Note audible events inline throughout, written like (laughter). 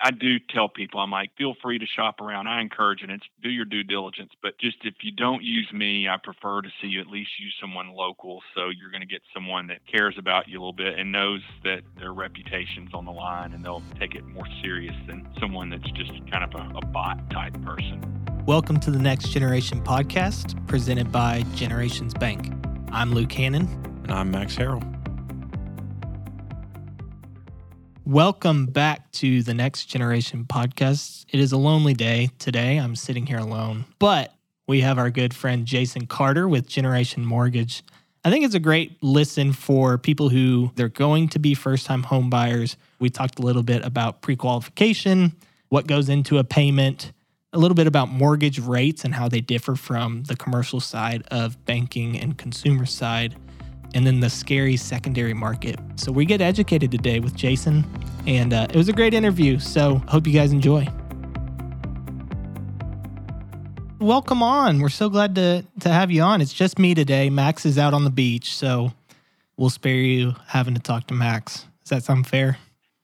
I do tell people, I'm like, feel free to shop around. I encourage it. It's do your due diligence. But just if you don't use me, I prefer to see you at least use someone local. So you're going to get someone that cares about you a little bit and knows that their reputation's on the line and they'll take it more serious than someone that's just kind of a, a bot type person. Welcome to the Next Generation podcast presented by Generations Bank. I'm Luke Hannon. And I'm Max Harrell. Welcome back to the Next Generation podcast. It is a lonely day today. I'm sitting here alone, but we have our good friend Jason Carter with Generation Mortgage. I think it's a great listen for people who they're going to be first time home buyers. We talked a little bit about pre qualification, what goes into a payment, a little bit about mortgage rates and how they differ from the commercial side of banking and consumer side and then the scary secondary market. So we get educated today with Jason, and uh, it was a great interview. So hope you guys enjoy. Welcome on. We're so glad to to have you on. It's just me today. Max is out on the beach, so we'll spare you having to talk to Max. Does that sound fair?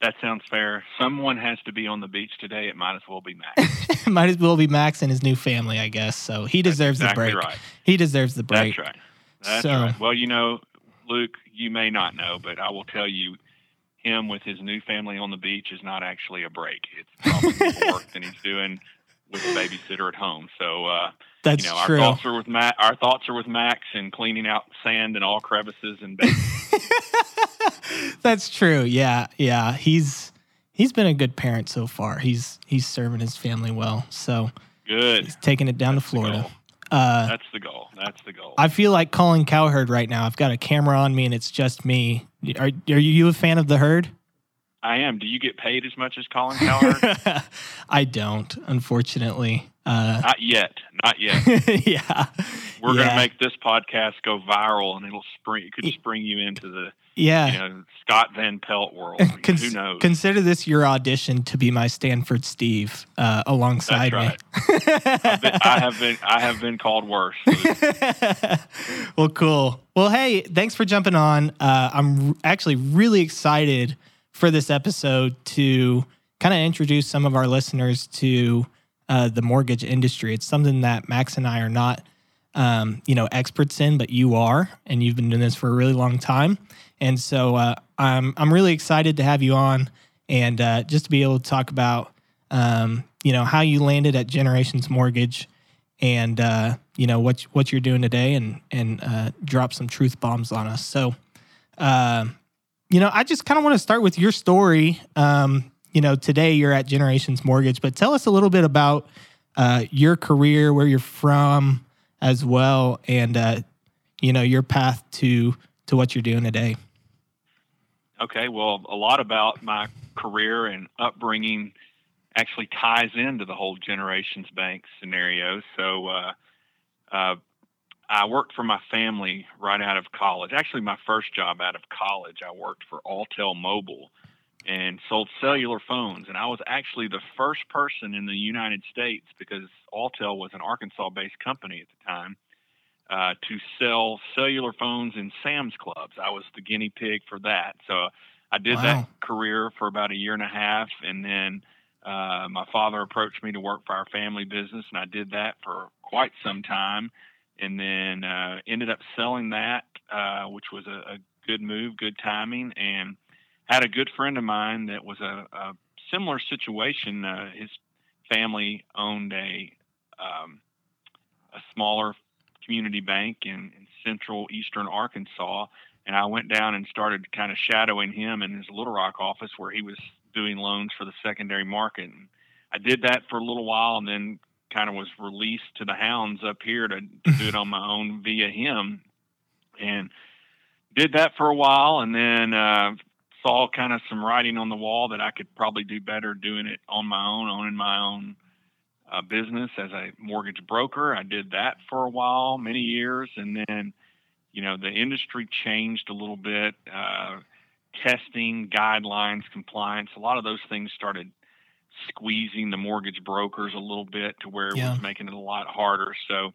That sounds fair. Someone has to be on the beach today. It might as well be Max. (laughs) might as well be Max and his new family, I guess. So he deserves exactly the break. Right. He deserves the break. That's right. That's so, right. Well, you know, Luke, you may not know, but I will tell you, him with his new family on the beach is not actually a break. It's probably more (laughs) work than he's doing with a babysitter at home. So uh, that's you know, true. Our thoughts are with Matt. Our thoughts are with Max and cleaning out sand and all crevices and. (laughs) that's true. Yeah, yeah. He's he's been a good parent so far. He's he's serving his family well. So good. He's taking it down that's to Florida. Uh, That's the goal. That's the goal. I feel like Colin Cowherd right now. I've got a camera on me and it's just me. Are, are you a fan of the herd? I am. Do you get paid as much as Colin Cowherd? (laughs) I don't, unfortunately. Uh, not yet. Not yet. (laughs) yeah. We're yeah. going to make this podcast go viral and it'll spring, it could spring you into the yeah. You know, Scott Van Pelt world. (laughs) Cons- Who knows? Consider this your audition to be my Stanford Steve uh, alongside right. me. been, I have been I have been called worse. (laughs) well, cool. Well, hey, thanks for jumping on. Uh, I'm r- actually really excited for this episode to kind of introduce some of our listeners to uh, the mortgage industry. It's something that Max and I are not, um, you know, experts in, but you are, and you've been doing this for a really long time. And so uh, I'm I'm really excited to have you on and uh, just to be able to talk about um, you know how you landed at Generations Mortgage and uh, you know what what you're doing today and and uh, drop some truth bombs on us. So um, you know I just kind of want to start with your story. Um, you know today you're at Generations Mortgage, but tell us a little bit about uh, your career, where you're from as well, and uh, you know your path to to what you're doing today. Okay, well, a lot about my career and upbringing actually ties into the whole Generations Bank scenario. So, uh, uh, I worked for my family right out of college. Actually, my first job out of college, I worked for Alltel Mobile and sold cellular phones. And I was actually the first person in the United States because Alltel was an Arkansas based company at the time uh, to sell cellular phones in Sam's Clubs. I was the guinea pig for that. So I did wow. that career for about a year and a half, and then uh, my father approached me to work for our family business, and I did that for quite some time, and then uh, ended up selling that, uh, which was a, a, good move, good timing, and had a good friend of mine that was a, a similar situation. Uh, his family owned a um, a smaller community bank in, in central eastern Arkansas. And I went down and started kind of shadowing him in his Little Rock office where he was doing loans for the secondary market. And I did that for a little while and then kind of was released to the hounds up here to, to do it on my own via him. And did that for a while and then uh, saw kind of some writing on the wall that I could probably do better doing it on my own, owning my own uh, business as a mortgage broker. I did that for a while, many years, and then, you know, the industry changed a little bit. Uh, testing, guidelines, compliance, a lot of those things started squeezing the mortgage brokers a little bit to where it yeah. was making it a lot harder. So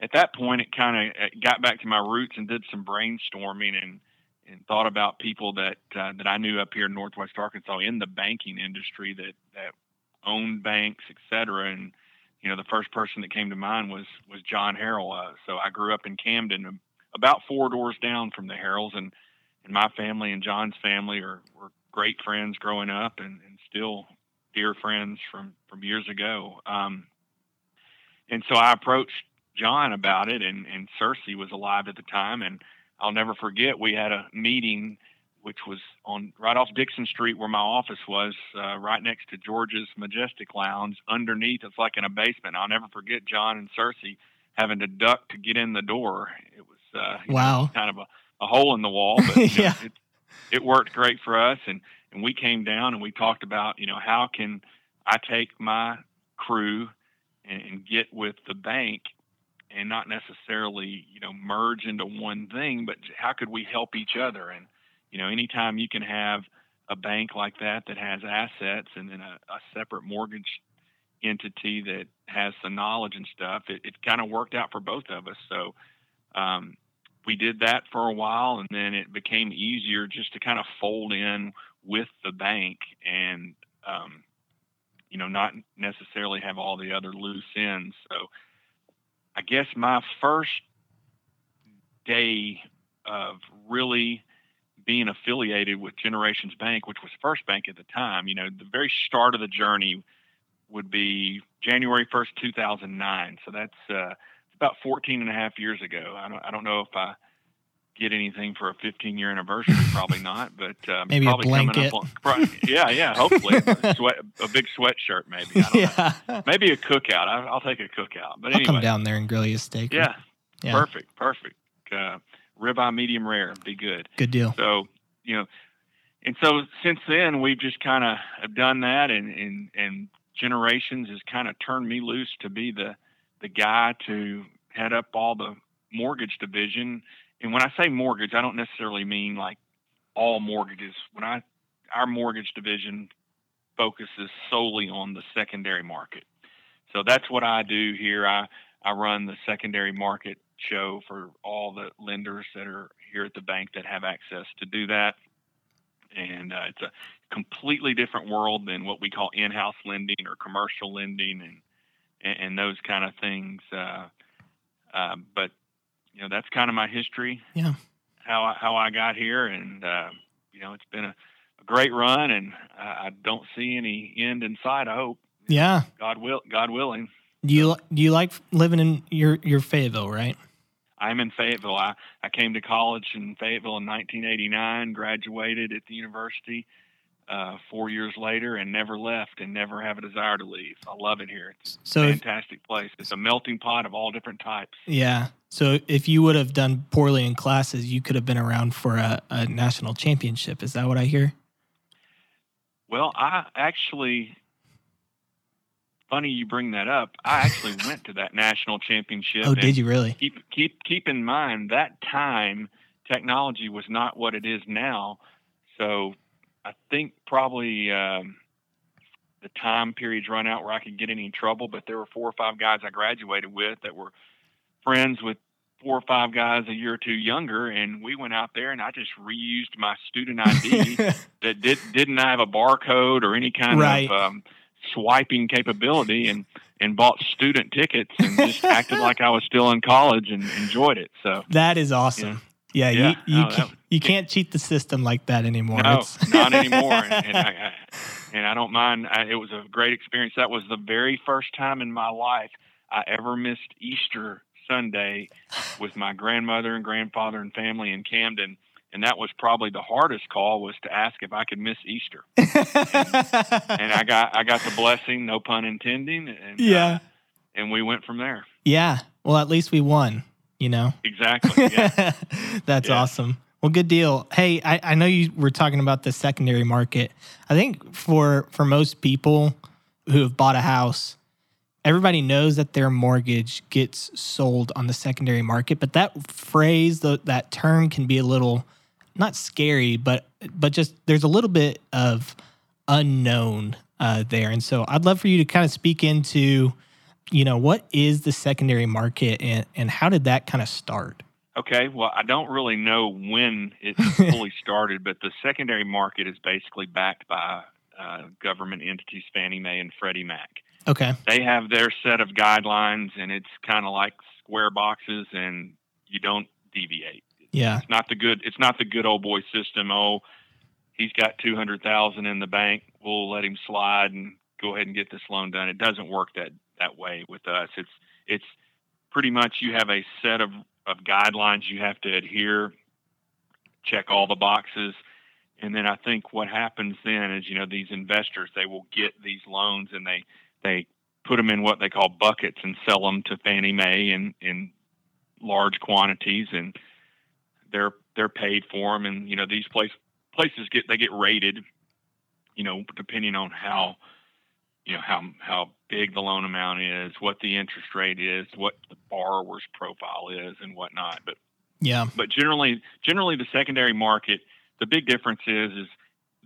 at that point, it kind of got back to my roots and did some brainstorming and and thought about people that uh, that I knew up here in Northwest Arkansas in the banking industry that that owned banks, et cetera. And you know, the first person that came to mind was was John Harrell. Uh, so I grew up in Camden, about four doors down from the Harrells, and and my family and John's family are were great friends growing up, and, and still dear friends from from years ago. Um, and so I approached John about it, and and Cersei was alive at the time, and I'll never forget we had a meeting which was on right off Dickson Street where my office was, uh, right next to George's Majestic Lounge. Underneath, it's like in a basement. I'll never forget John and Cersei having to duck to get in the door. It was uh, wow, know, kind of a, a, hole in the wall, but (laughs) yeah. Know, it, it worked great for us. And and we came down and we talked about you know how can I take my crew and, and get with the bank and not necessarily you know merge into one thing, but how could we help each other and you know, anytime you can have a bank like that that has assets and then a, a separate mortgage entity that has the knowledge and stuff, it, it kind of worked out for both of us. So um, we did that for a while, and then it became easier just to kind of fold in with the bank and um, you know not necessarily have all the other loose ends. So I guess my first day of really being affiliated with Generations Bank, which was First Bank at the time, you know, the very start of the journey would be January 1st, 2009. So that's uh, about 14 and a half years ago. I don't, I don't know if I get anything for a 15 year anniversary. Probably (laughs) not, but um, maybe probably a blanket. On, yeah, yeah. Hopefully, a, (laughs) sweat, a big sweatshirt, maybe. yeah. Know. Maybe a cookout. I, will take a cookout. But I'll anyway, come down there and grill you a steak. Yeah. yeah. Perfect. Perfect. Uh, ribeye medium rare. Be good. Good deal. So you know, and so since then we've just kind of have done that, and and and generations has kind of turned me loose to be the the guy to head up all the mortgage division. And when I say mortgage, I don't necessarily mean like all mortgages. When I our mortgage division focuses solely on the secondary market. So that's what I do here. I I run the secondary market show for all the lenders that are here at the bank that have access to do that. And uh, it's a completely different world than what we call in-house lending or commercial lending and and, and those kind of things. Uh, uh, but you know that's kind of my history. Yeah. How I, how I got here, and uh, you know it's been a, a great run, and I, I don't see any end in sight. I hope. Yeah. God will. God willing. Do you do you like living in your your Fayetteville, right? I'm in Fayetteville. I, I came to college in Fayetteville in 1989, graduated at the university uh, four years later, and never left and never have a desire to leave. I love it here. It's so a fantastic if, place. It's a melting pot of all different types. Yeah. So if you would have done poorly in classes, you could have been around for a, a national championship. Is that what I hear? Well, I actually funny you bring that up. I actually (laughs) went to that national championship. Oh, did you really? Keep keep keep in mind that time technology was not what it is now. So I think probably um, the time periods run out where I could get any trouble. But there were four or five guys I graduated with that were friends with four or five guys a year or two younger, and we went out there and I just reused my student ID (laughs) that did didn't have a barcode or any kind right. of um, swiping capability and and bought student tickets and just (laughs) acted like I was still in college and enjoyed it. So that is awesome. Yeah, yeah, yeah you you, no, can't, you can't cheat the system like that anymore. No, not anymore. and, and, I, (laughs) I, and I don't mind. I, it was a great experience. That was the very first time in my life I ever missed Easter Sunday with my grandmother and grandfather and family in Camden and that was probably the hardest call was to ask if I could miss Easter. and, (laughs) and, I got I got the blessing, no pun intending, and uh, yeah, uh, and we went from there. Yeah, well, at least we won. You know, exactly. (laughs) Yeah. That's yeah. awesome. Well, good deal. Hey, I, I know you were talking about the secondary market. I think for for most people who have bought a house, everybody knows that their mortgage gets sold on the secondary market, but that phrase, the, that term can be a little not scary, but but just there's a little bit of unknown uh, there, and so I'd love for you to kind of speak into, you know, what is the secondary market and and how did that kind of start? Okay, well, I don't really know when it (laughs) fully started, but the secondary market is basically backed by uh, government entities, Fannie Mae and Freddie Mac. Okay. They have their set of guidelines, and it's kind of like square boxes, and you don't deviate. Yeah. It's not the good. It's not the good old boy system. Oh, he's got two hundred thousand in the bank. We'll let him slide and go ahead and get this loan done. It doesn't work that that way with us. It's it's pretty much you have a set of of guidelines you have to adhere, check all the boxes, and then I think what happens then is you know these investors they will get these loans and they they put them in what they call buckets and sell them to Fannie Mae in in large quantities and they're they're paid for them and you know these place, places get they get rated you know depending on how you know how how big the loan amount is, what the interest rate is, what the borrower's profile is, and whatnot. But yeah, but generally, generally the secondary market, the big difference is is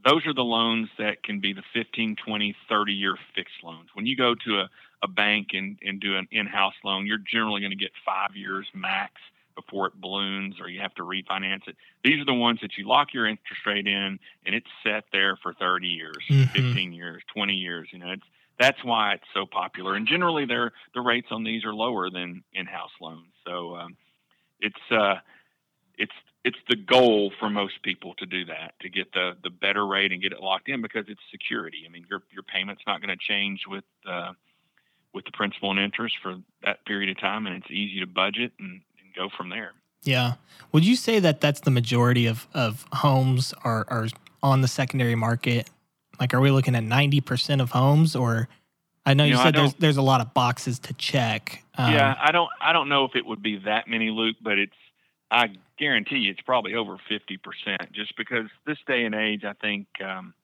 those are the loans that can be the 15, 20, 30 year fixed loans. When you go to a, a bank and, and do an in-house loan, you're generally going to get five years max before it balloons or you have to refinance it. These are the ones that you lock your interest rate in and it's set there for 30 years, mm-hmm. 15 years, 20 years. You know, it's that's why it's so popular. And generally, their the rates on these are lower than in-house loans. So um, it's uh, it's it's the goal for most people to do that to get the the better rate and get it locked in because it's security. I mean, your your payment's not going to change with uh, with the principal and interest for that period of time, and it's easy to budget and go from there. Yeah. Would you say that that's the majority of, of homes are, are on the secondary market? Like, are we looking at 90% of homes or I know you, you know, said there's, there's a lot of boxes to check. Um, yeah. I don't, I don't know if it would be that many, Luke, but it's, I guarantee you it's probably over 50% just because this day and age, I think, um,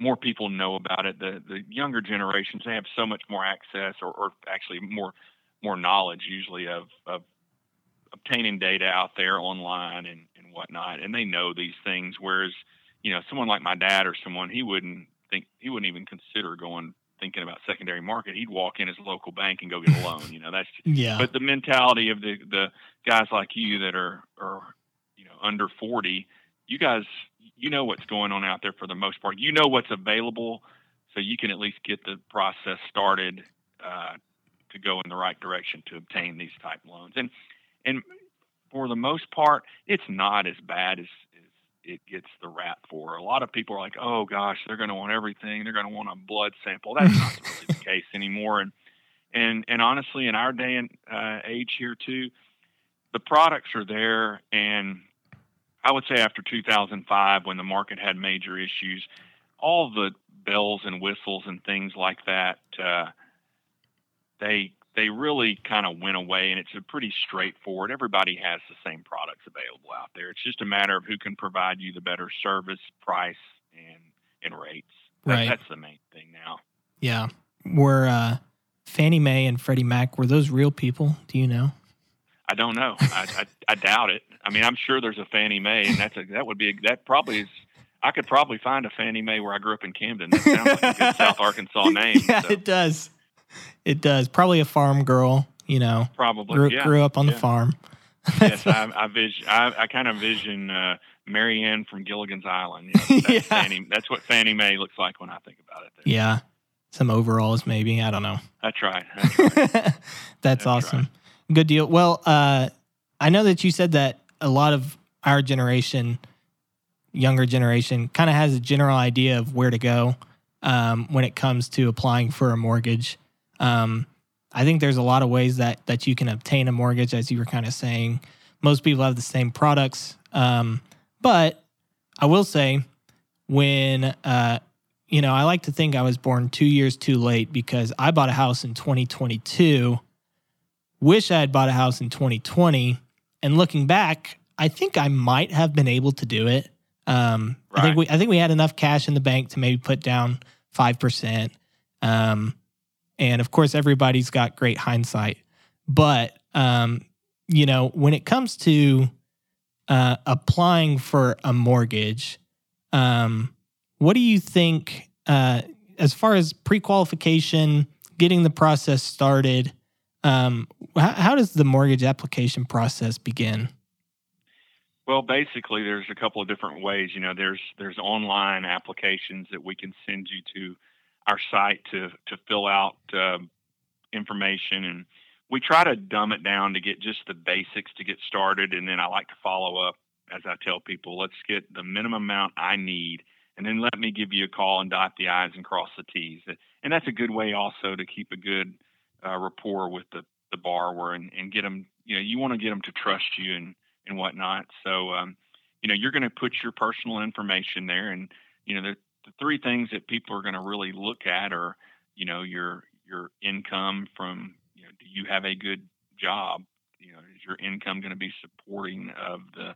more people know about it. The the younger generations they have so much more access, or, or actually more more knowledge usually of, of obtaining data out there online and, and whatnot, and they know these things. Whereas, you know, someone like my dad or someone, he wouldn't think he wouldn't even consider going thinking about secondary market. He'd walk in his local bank and go get a (laughs) loan. You know, that's yeah. But the mentality of the the guys like you that are are you know under forty, you guys, you know what's going on out there for the most part. You know what's available, so you can at least get the process started. Uh, to go in the right direction to obtain these type loans. And and for the most part, it's not as bad as, as it gets the rap for. A lot of people are like, "Oh gosh, they're going to want everything. They're going to want a blood sample." That's not (laughs) really the case anymore. And and and honestly, in our day and uh, age here too, the products are there. And I would say after 2005, when the market had major issues, all the bells and whistles and things like that, uh, they they really kind of went away and it's a pretty straightforward everybody has the same products available out there it's just a matter of who can provide you the better service price and and rates that, right. that's the main thing now yeah were uh, fannie mae and freddie mac were those real people do you know i don't know I, I, I doubt it i mean i'm sure there's a fannie mae and that's a, that would be that probably is I could probably find a Fannie Mae where I grew up in Camden. That sounds like a good South Arkansas (laughs) name. Yeah, so. it does. It does. Probably a farm girl, you know. Probably. Grew, yeah. grew up on yeah. the farm. yes, I, (laughs) I vision. I, I kind of vision uh, Mary Ann from Gilligan's Island. You know, (laughs) that's, yeah. Fannie, that's what Fannie Mae looks like when I think about it. There. Yeah, some overalls, maybe. I don't know. (laughs) That's right. That's, right. that's, that's awesome. Right. Good deal. Well, uh, I know that you said that a lot of our generation, younger generation, kind of has a general idea of where to go um, when it comes to applying for a mortgage. Um, I think there's a lot of ways that that you can obtain a mortgage, as you were kind of saying. Most people have the same products, um, but I will say, when uh, you know, I like to think I was born two years too late because I bought a house in 2022. Wish I had bought a house in 2020. And looking back, I think I might have been able to do it. Um, right. I think we I think we had enough cash in the bank to maybe put down five percent. Um, and of course, everybody's got great hindsight. But, um, you know, when it comes to uh, applying for a mortgage, um, what do you think, uh, as far as pre qualification, getting the process started? Um, how, how, does the mortgage application process begin? Well, basically, there's a couple of different ways. You know, there's there's online applications that we can send you to our site to to fill out uh, information, and we try to dumb it down to get just the basics to get started, and then I like to follow up as I tell people, let's get the minimum amount I need, and then let me give you a call and dot the i's and cross the t's, and that's a good way also to keep a good uh, rapport with the the borrower and, and get them. You know, you want to get them to trust you and and whatnot. So, um, you know, you're going to put your personal information there, and you know, the, the three things that people are going to really look at are, you know, your your income from, you know, do you have a good job? You know, is your income going to be supporting of the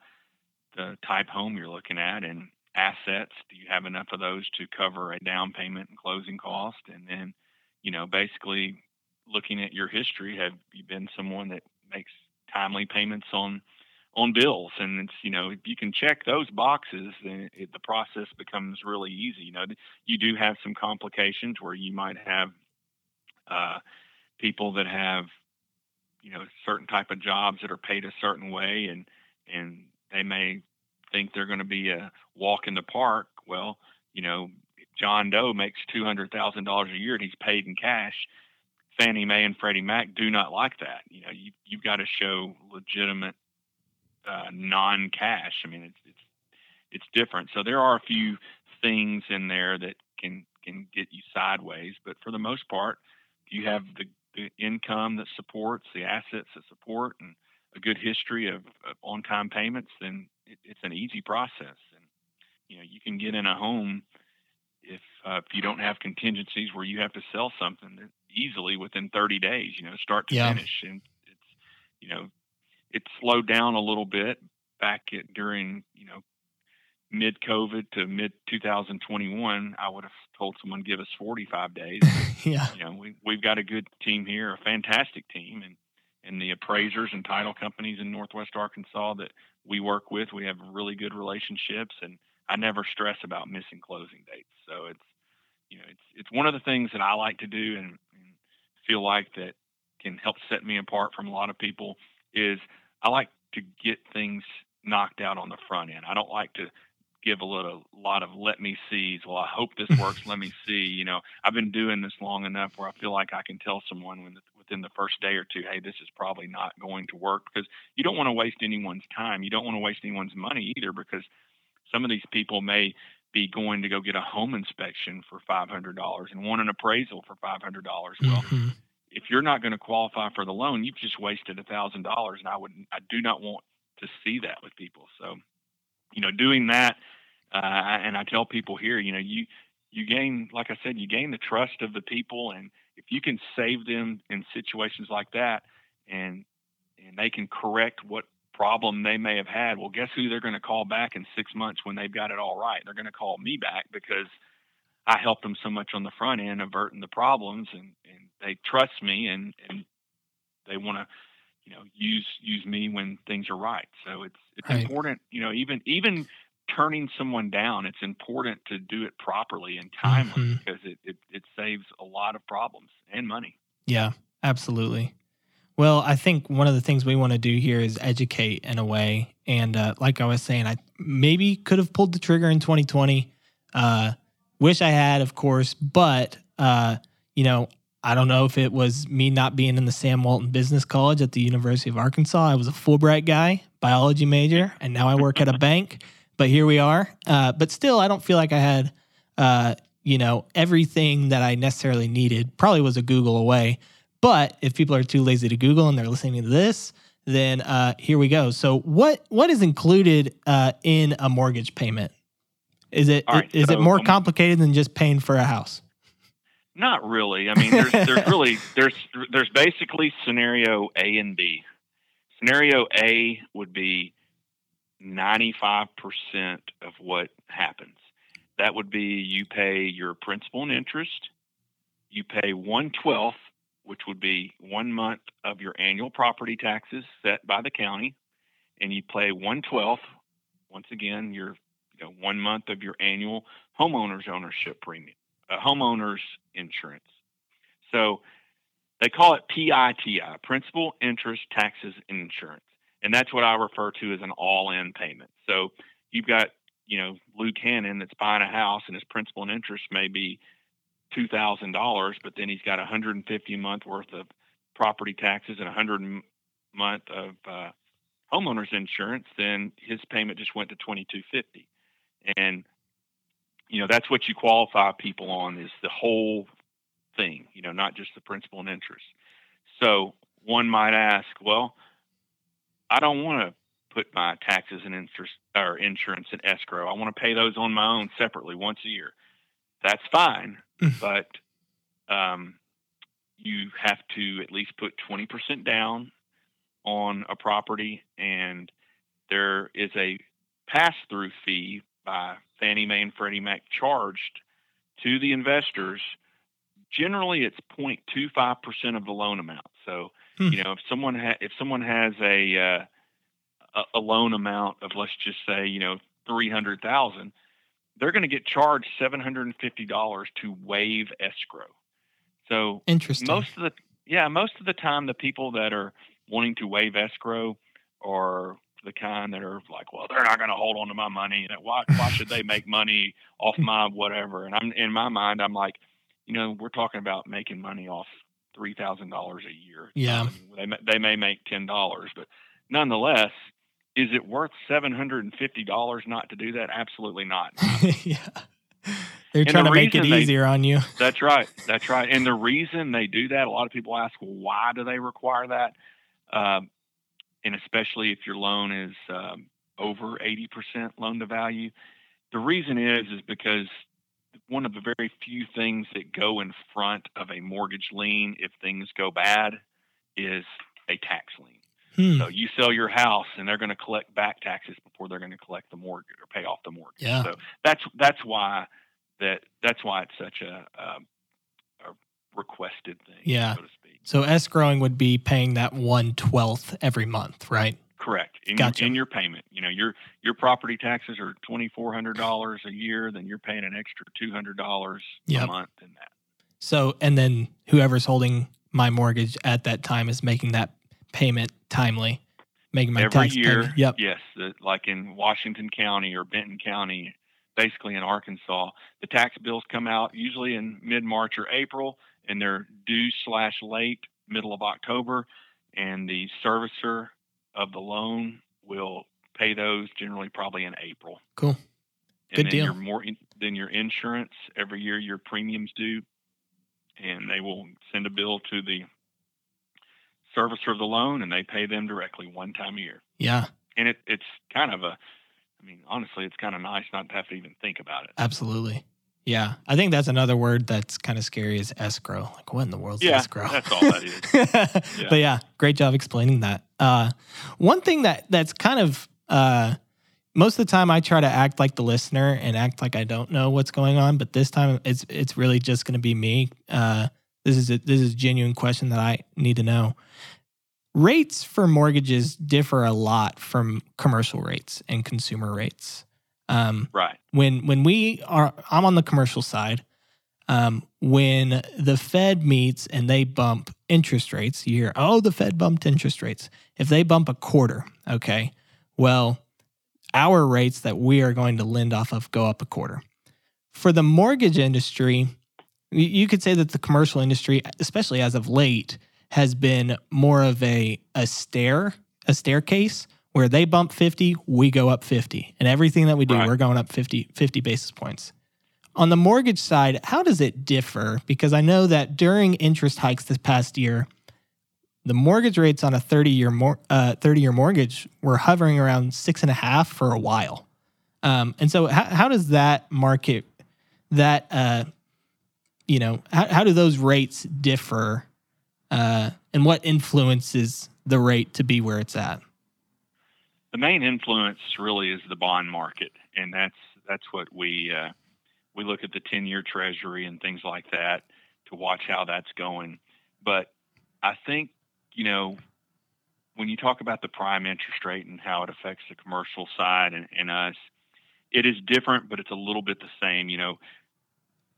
the type home you're looking at, and assets? Do you have enough of those to cover a down payment and closing cost? And then, you know, basically looking at your history, have you been someone that makes timely payments on on bills and it's you know if you can check those boxes then it, the process becomes really easy. You know you do have some complications where you might have uh, people that have you know certain type of jobs that are paid a certain way and and they may think they're going to be a walk in the park. Well you know John Doe makes two hundred thousand dollars a year and he's paid in cash. Fannie Mae and Freddie Mac do not like that. You know, you, you've got to show legitimate uh, non-cash. I mean, it's it's it's different. So there are a few things in there that can can get you sideways, but for the most part, you have the, the income that supports the assets that support and a good history of, of on-time payments, then it, it's an easy process. And you know, you can get in a home if uh, if you don't have contingencies where you have to sell something easily within 30 days. You know, start to yeah. finish, and it's you know it slowed down a little bit back at, during you know mid COVID to mid 2021. I would have told someone give us 45 days. (laughs) yeah, you know we we've got a good team here, a fantastic team, and and the appraisers and title companies in Northwest Arkansas that we work with, we have really good relationships, and I never stress about missing closing dates. So it's you know it's it's one of the things that I like to do and, and feel like that can help set me apart from a lot of people is I like to get things knocked out on the front end. I don't like to give a little lot of let me see. Well, I hope this works. let me (laughs) see. You know, I've been doing this long enough where I feel like I can tell someone when within the first day or two, hey, this is probably not going to work because you don't want to waste anyone's time. You don't want to waste anyone's money either because some of these people may be going to go get a home inspection for $500 and want an appraisal for $500. Well, mm-hmm if you're not going to qualify for the loan, you've just wasted a thousand dollars, and I would I do not want to see that with people. So, you know, doing that, uh, and I tell people here, you know, you you gain, like I said, you gain the trust of the people, and if you can save them in situations like that, and and they can correct what problem they may have had, well, guess who they're going to call back in six months when they've got it all right? They're going to call me back because I helped them so much on the front end, averting the problems, and, and they trust me and and they want to you know use use me when things are right so it's it's right. important you know even even turning someone down it's important to do it properly and timely mm-hmm. because it, it it saves a lot of problems and money yeah absolutely well i think one of the things we want to do here is educate in a way and uh, like i was saying i maybe could have pulled the trigger in 2020 uh, wish i had of course but uh, you know I don't know if it was me not being in the Sam Walton Business College at the University of Arkansas. I was a Fulbright guy, biology major, and now I work at a (laughs) bank. But here we are. Uh, but still, I don't feel like I had, uh, you know, everything that I necessarily needed. Probably was a Google away. But if people are too lazy to Google and they're listening to this, then uh, here we go. So, what what is included uh, in a mortgage payment? Is it right, is so, it more complicated than just paying for a house? Not really. I mean, there's, there's (laughs) really there's there's basically scenario A and B. Scenario A would be 95% of what happens. That would be you pay your principal and interest. You pay one twelfth, which would be one month of your annual property taxes set by the county, and you pay one twelfth. Once again, your one month of your annual homeowners ownership premium homeowners insurance. So they call it PITI, principal, interest, taxes, and insurance. and that's what I refer to as an all-in payment. So you've got you know Luke Hannon that's buying a house, and his principal and interest may be two thousand dollars, but then he's got 150 a month worth of property taxes and 100 month of uh, homeowners insurance. Then his payment just went to 2250, and you know that's what you qualify people on is the whole thing. You know, not just the principal and interest. So one might ask, well, I don't want to put my taxes and interest or insurance in escrow. I want to pay those on my own separately once a year. That's fine, but um, you have to at least put 20% down on a property, and there is a pass through fee by Fannie Mae and Freddie Mac charged to the investors. Generally, it's 0.25% of the loan amount. So, Hmm. you know, if someone ha- if someone has a, uh, a loan amount of let's just say you know three hundred thousand, they're going to get charged seven hundred and fifty dollars to waive escrow. So Interesting. most of the yeah most of the time the people that are wanting to waive escrow are the kind that are like well they're not going to hold on to my money and why why should they make money off my (laughs) whatever and i'm in my mind i'm like you know we're talking about making money off three thousand dollars a year Yeah. I mean, they may, they may make ten dollars but nonetheless is it worth seven hundred and fifty dollars not to do that absolutely not (laughs) yeah. They're And trying the to make it they- easier on you. (laughs) That's right. That's right. And the reason they do that, a lot of people ask, well, why do they require that? Um, and especially if your loan is um, over 80% loan to value. The reason is, is because one of the very few things that go in front of a mortgage lien if things go bad is a tax lien. Hmm. So you sell your house and they're going to collect back taxes before they're going to collect the mortgage or pay off the mortgage. Yeah. So that's that's why that that's why it's such a, um, a requested thing, Yeah. so to speak. So escrowing would be paying that one twelfth every month, right? Correct. In, Gotcha. your, in your payment, you know, your your property taxes are twenty four hundred dollars a year, then you're paying an extra two hundred dollars Yep. a month in that. So and then whoever's holding my mortgage at that time is making that payment timely, making my Every tax year, payment. Yep. yes, the, like in Washington County or Benton County, basically in Arkansas, the tax bills come out usually in mid March or April, and they're due slash late middle of October, and the servicer of the loan will pay those generally probably in April. Cool. And Good then deal. Your more then your insurance every year your premiums due, and they will send a bill to the servicer of the loan, and they pay them directly one time a year Yeah, and it, it's kind of a i mean honestly it's kind of nice not to have to even think about it absolutely. Yeah. I think that's another word that's kind of scary is escrow. Like what in the world's yeah escrow? that's all that is (laughs) Yeah. But yeah, great job explaining that. Uh, one thing that that's kind of uh, most of the time I try to act like the listener and act like I don't know what's going on, but this time it's it's really just going to be me. Uh, this is a, this is a genuine question that I need to know. Rates for mortgages differ a lot from commercial rates and consumer rates. Um, right when when we are I'm on the commercial side. Um, when the Fed meets and they bump interest rates, you hear, oh, the Fed bumped interest rates. If they bump a quarter, okay, well, our rates that we are going to lend off of go up a quarter. For the mortgage industry, you could say that the commercial industry, especially as of late, has been more of a a stair, a staircase where they bump 50, we go up 50. And everything that we do, Right. we're going up 50, 50 basis points. On the mortgage side, how does it differ? Because I know that during interest hikes this past year, the mortgage rates on a 30 year mor- uh, 30 year mortgage were hovering around six and a half for a while. Um, and so, how, how does that market, that, uh, you know, how, how do those rates differ? Uh, and what influences the rate to be where it's at? The main influence really is the bond market and that's that's what we uh, we look at the 10 year treasury and things like that to watch how that's going. But i think you know when you talk about the prime interest rate and how it affects the commercial side and, and us it is different but it's a little bit the same. You know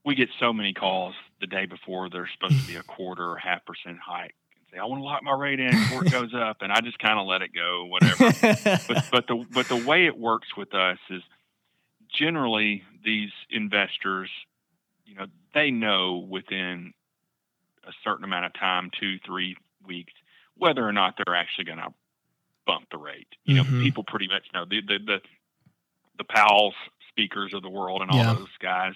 we get so many calls the day before there's supposed to be a quarter or half percent hike say, I want to lock my rate in before it goes up, and I just kind of let it go, whatever. but but the but the way it works with us is generally these investors, you know, they know within a certain amount of time, two, three weeks, whether or not they're actually going to bump the rate. You Mhm. know, people pretty much know the the the, the Powell's speakers of the world and all Yeah. those guys.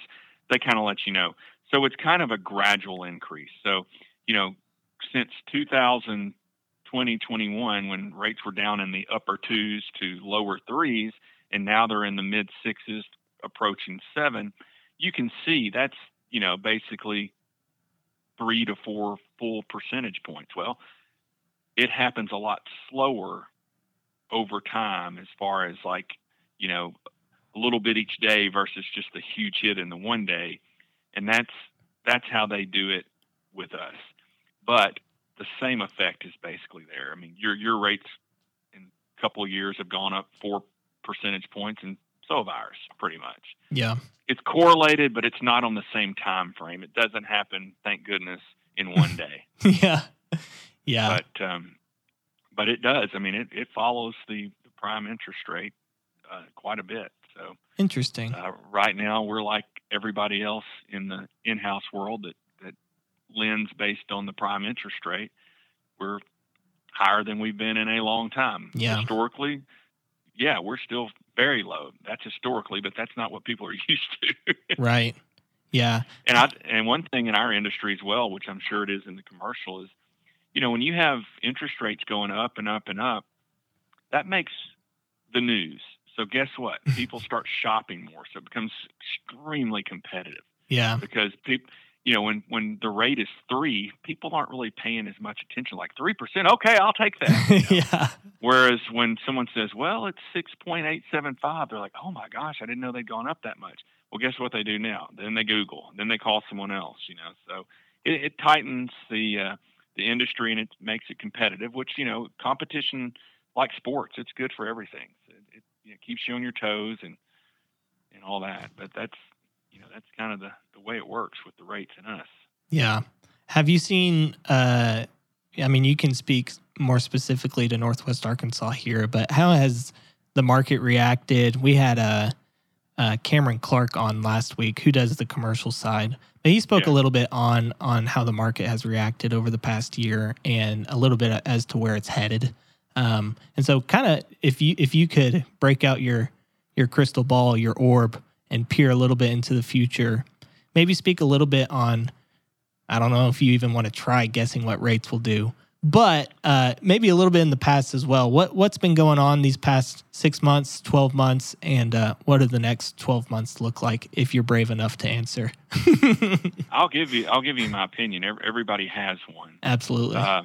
They kind of let you know. So it's kind of a gradual increase. So you know, since 2000, 2021, when rates were down in the upper twos to lower threes, and now they're in the mid sixes, approaching seven, you can see that's you know basically three to four full percentage points. Well, it happens a lot slower over time as far as like you know a little bit each day versus just a huge hit in the one day, and that's that's how they do it with us. But the same effect is basically there. I mean, your your rates in a couple of years have gone up four percentage points, and so have ours, pretty much. yeah. It's correlated, but it's not on the same time frame. It doesn't happen, thank goodness, in one day. (laughs) Yeah. Yeah. but um, but it does. I mean, it, it follows the, the prime interest rate uh, quite a bit. So Interesting. uh, right now, we're like everybody else in the in-house world that lends based on the prime interest rate. We're higher than we've been in a long time. Yeah. Historically, yeah, we're still very low. That's historically, but that's not what people are (laughs) used to. right. Yeah. And I and one thing in our industry as well, which I'm sure it is in the commercial, is you know when you have interest rates going up and up and up, that makes the news. So guess what? (laughs) People start shopping more, so it becomes extremely competitive Yeah. because people. You know, when, when the rate is three, people aren't really paying as much attention. Like three percent, okay, I'll take that. (laughs) yeah. Whereas when someone says, "Well, it's six point eight seven five, they're like, "Oh my gosh, I didn't know they'd gone up that much." Well, guess what they do now? Then they Google, then they call someone else. You know, so it, it tightens the uh, the industry and it makes it competitive. Which you know, competition like sports, it's good for everything. It, it you know, keeps you on your toes and and all that. But that's you know that's kind of the the way it works with the rates and us. Yeah. Have you seen uh I mean you can speak more specifically to Northwest Arkansas here, but how has the market reacted? We had uh, uh Cameron Clark on last week who does the commercial side. But he spoke Yeah. a little bit on on how the market has reacted over the past year and a little bit as to where it's headed. Um and so kind of if you if you could break out your your crystal ball, your orb and peer a little bit into the future, maybe speak a little bit on I don't know if you even want to try guessing what rates will do, but uh, maybe a little bit in the past as well. What what's been going on these past six months, twelve months, and uh, what do the next twelve months look like if you're brave enough to answer? (laughs) I'll give you I'll give you my opinion. Everybody has one. Absolutely. Uh,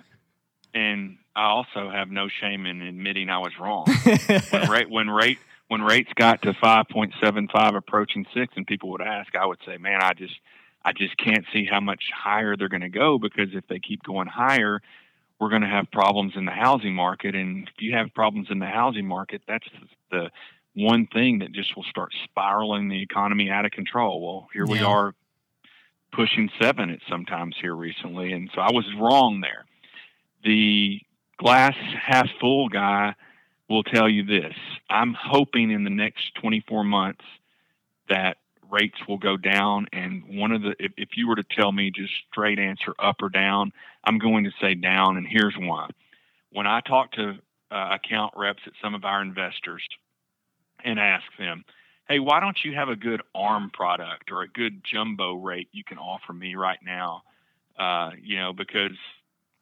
and I also have no shame in admitting I was wrong. (laughs) when rate when rate when rates got to five point seven five, approaching six, and people would ask, I would say, "Man, I just I just can't see how much higher they're going to go because if they keep going higher, we're going to have problems in the housing market. And if you have problems in the housing market, that's the one thing that just will start spiraling the economy out of control. Well, here we are pushing seven at sometimes here recently, and so I was wrong there. The glass half full guy will tell you this. I'm hoping in the next 24 months that rates will go down. And one of the, if, if you were to tell me just straight answer up or down, I'm going to say down. And here's why. When I talk to uh, account reps at some of our investors and ask them, hey, why don't you have a good ARM product or a good jumbo rate you can offer me right now? Uh, you know, because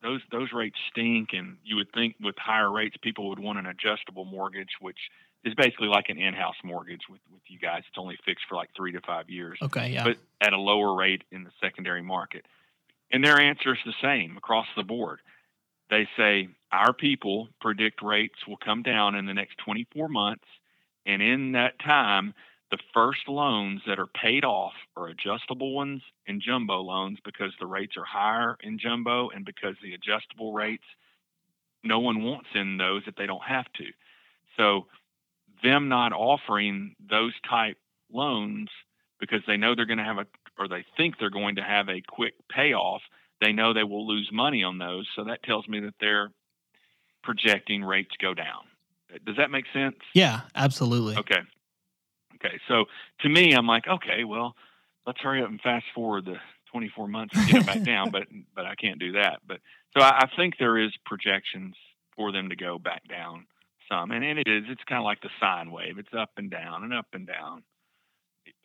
those those rates stink, and you would think with higher rates, people would want an adjustable mortgage, which is basically like an in-house mortgage with with you guys. It's only fixed for like three to five years, okay, yeah. but at a lower rate in the secondary market. And their answer is the same across the board. They say our people predict rates will come down in the next 24 months, and in that time, the first loans that are paid off are adjustable ones and jumbo loans because the rates are higher in jumbo and because the adjustable rates, no one wants in those if they don't have to. So, them not offering those type loans because they know they're going to have a, or they think they're going to have a quick payoff, they know they will lose money on those. So that tells me that they're projecting rates go down. Does that make sense? Yeah, absolutely. Okay. Okay. So to me, I'm like, okay, well, let's hurry up and fast forward the 24 months and get it back (laughs) down, but but I can't do that. But so I, I think there is projections for them to go back down some, and, and it is. It's kind of like the sine wave. It's up and down and up and down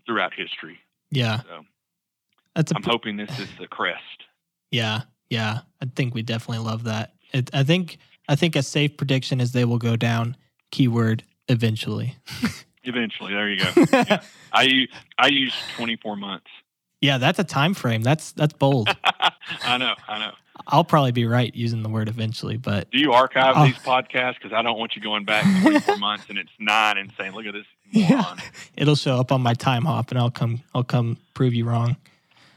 throughout history. Yeah. So That's a I'm hoping this is the crest. Yeah, yeah. I think we definitely love that. It, I think I think a safe prediction is they will go down. Keyword eventually. (laughs) Eventually, there you go. (laughs) Yeah. I I use 24 months. yeah, that's a time frame. That's that's bold. (laughs) I know, I know. I'll probably be right using the word eventually, but Do you archive Oh. these podcasts? Because I don't want you going back 24 (laughs) months and it's nine and saying, "Look at this Yeah. it'll show up on my Timehop, and I'll come I'll come prove you wrong.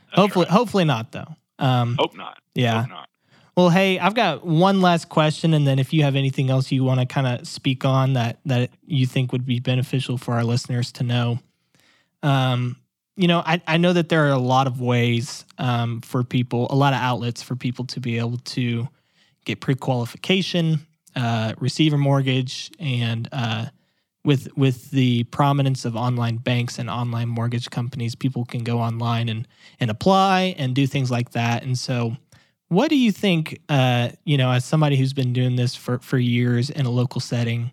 That's hopefully, right. hopefully not though. Um, Hope not. yeah. Hope not. Well, hey, I've got one last question, and then if you have anything else you want to kind of speak on that that you think would be beneficial for our listeners to know, um, you know, I, I know that there are a lot of ways um, for people, a lot of outlets for people to be able to get pre-qualification, uh, receive a mortgage, and uh, with with the prominence of online banks and online mortgage companies, people can go online and and apply and do things like that. And so, what do you think? Uh, you know, as somebody who's been doing this for for years in a local setting,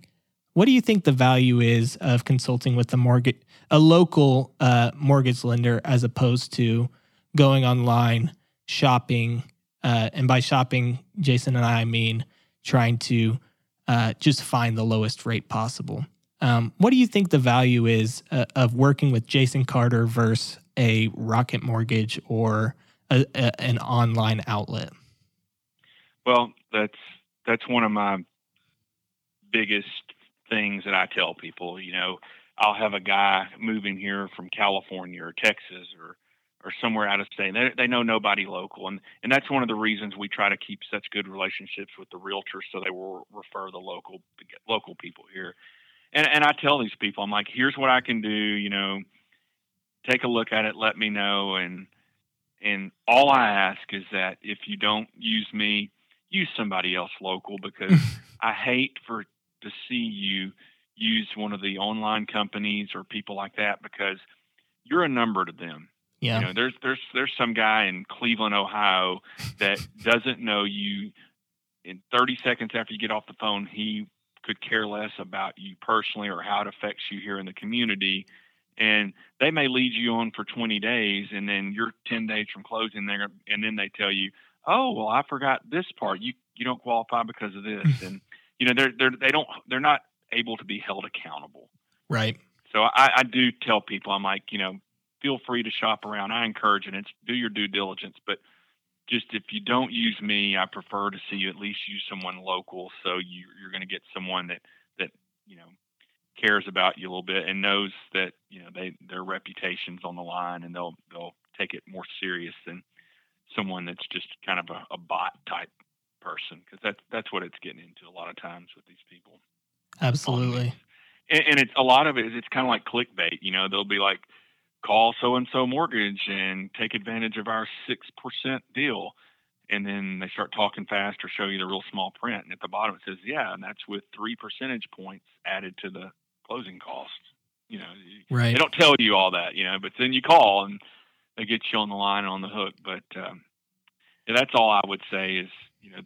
what do you think the value is of consulting with a mortgage, a local uh, mortgage lender, as opposed to going online shopping? Uh, and by shopping, Jason and I mean trying to uh, just find the lowest rate possible. Um, what do you think the value is uh, of working with Jason Carter versus a Rocket Mortgage or a, a, an online outlet? Well, that's that's one of my biggest things that I tell people. You know, I'll have a guy moving here from California or Texas or or somewhere out of state. They, they know nobody local, and and that's one of the reasons we try to keep such good relationships with the realtors, so they will refer the local local people here. And and I tell these people, I'm like, here's what I can do. You know, take a look at it, let me know, and and all I ask is that if you don't use me, use somebody else local because (laughs) I hate for to see you use one of the online companies or people like that because you're a number to them. Yeah. You know, there's there's there's some guy in Cleveland, Ohio that (laughs) doesn't know you. In 30 seconds after you get off the phone, he could care less about you personally or how it affects you here in the community. And they may lead you on for 20 days, and then you're 10 days from closing there, and then they tell you, "Oh, well, I forgot this part. You you don't qualify because of this." Mm. and you know, they're they're they don't they're not able to be held accountable. Right. So I, I do tell people, I'm like, you know, feel free to shop around. I encourage it. It's do your due diligence, but just if you don't use me, I prefer to see you at least use someone local. So you, you're going to get someone that that you know cares about you a little bit and knows that you know they their reputation's on the line and they'll they'll take it more serious than someone that's just kind of a, a bot type person because that's that's what it's getting into a lot of times with these people Absolutely. Um, and, and it's a lot of it is it's kind of like clickbait. You know, they'll be like, call so and so mortgage and take advantage of our six percent deal, and then they start talking fast or show you the real small print, and at the bottom it says, yeah, and that's with three percentage points added to the closing costs. You know, Right. they don't tell you all that, you know, but then you call and they get you on the line and on the hook. But um, yeah, that's all I would say is, you know,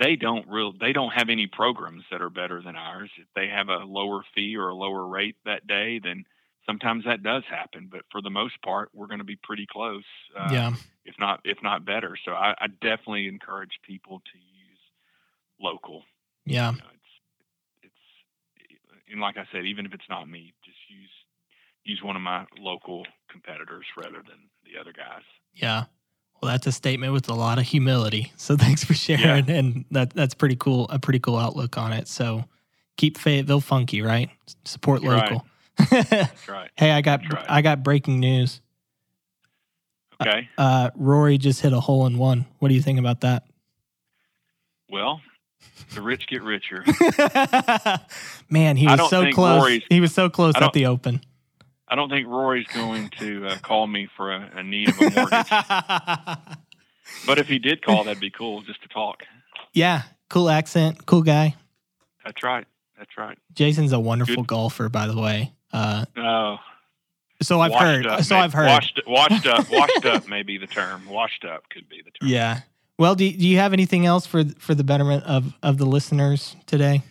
they don't real they don't have any programs that are better than ours. If they have a lower fee or a lower rate that day, then sometimes that does happen. But for the most part, we're going to be pretty close, uh, yeah. if not if not better. So I, I definitely encourage people to use local. Yeah. You know, and like I said, even if it's not me, just use use one of my local competitors rather than the other guys. Yeah. Well, that's a statement with a lot of humility. So (laughs) thanks for sharing, and that that's pretty cool. A pretty cool outlook on it. So keep Fayetteville funky, right? Support Right. local. That's (laughs) right. hey, I got right. I got breaking news. Okay. Uh, Rory just hit a hole in one. What do you think about that? Well, the rich get richer. (laughs) Man, he was so close. Rory's- he was so close at the open. I don't think Rory's going to uh, call me for a, a need of a mortgage. (laughs) but if he did call, that'd be cool just to talk. Yeah, cool accent, cool guy. That's right. That's right. Jason's a wonderful Good. golfer, by the way. Uh, Oh, so I've washed heard. Up, so may- I've heard. Washed, washed up. (laughs) Washed up may be the term. Washed up could be the term. Yeah. Well, do, do you have anything else for for the betterment of of the listeners today?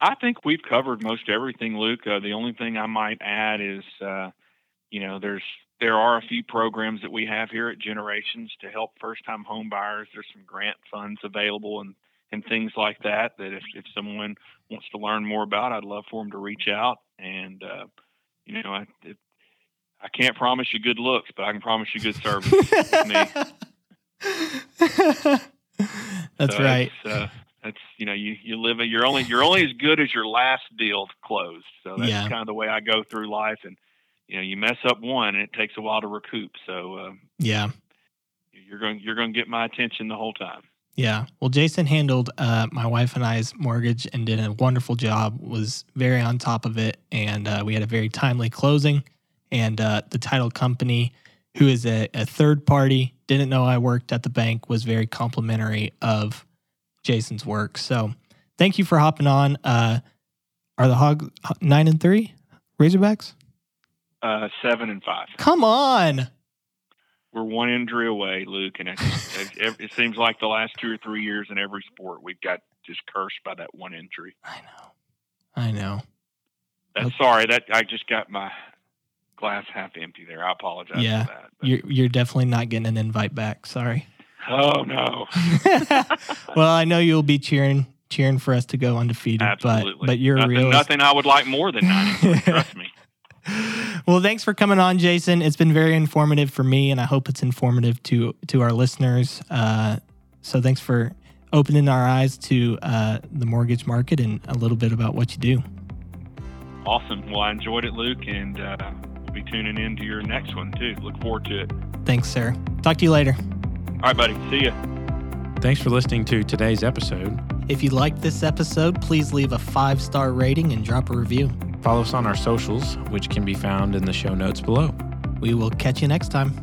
I think we've covered most everything, Luke. Uh, the only thing I might add is, uh, you know, there's there are a few programs that we have here at Generations to help first-time home buyers. There's some grant funds available and and things like that. That if if someone wants to learn more about, I'd love for them to reach out. And uh, you know, I it, I can't promise you good looks, but I can promise you good service. (laughs) (laughs) That's So right. Uh, that's you know you you live you're only you're only as good as your last deal closed. So that's Yeah. kind of the way I go through life. And you know you mess up one, and it takes a while to recoup. So um, Yeah. you're going you're going to get my attention the whole time. Yeah. Well, Jason handled uh, my wife and I's mortgage and did a wonderful job. Was very on top of it, and uh, we had a very timely closing. And uh, the title company, who is a, a third party, didn't know I worked at the bank, was very complimentary of Jason's work. So, thank you for hopping on. Uh, are the Hog nine and three Razorbacks? Uh, seven and five. Come on. We're one injury away, Luke, and it's, it, it seems like the last two or three years in every sport we've got just cursed by that one injury. I know. I know. That's Okay. sorry that I just got my glass half empty there. I apologize Yeah. for that. but- You're you're definitely not getting an invite back. Sorry. oh no. (laughs) well, I know you'll be cheering cheering for us to go undefeated, Absolutely. but but you're a nothing, realist. nothing I would like more than (laughs) nine. trust me. well, thanks for coming on, Jason. It's been very informative for me, and I hope it's informative to to our listeners. Uh, so thanks for opening our eyes to uh, the mortgage market and a little bit about what you do. Awesome. Well, I enjoyed it, Luke, and uh, be tuning in to your next one too. Look forward to it. Thanks, sir. Talk to you later. All right, buddy. See ya. Thanks for listening to today's episode. If you liked this episode, please leave a five star rating and drop a review. Follow us on our socials, which can be found in the show notes below. We will catch you next time.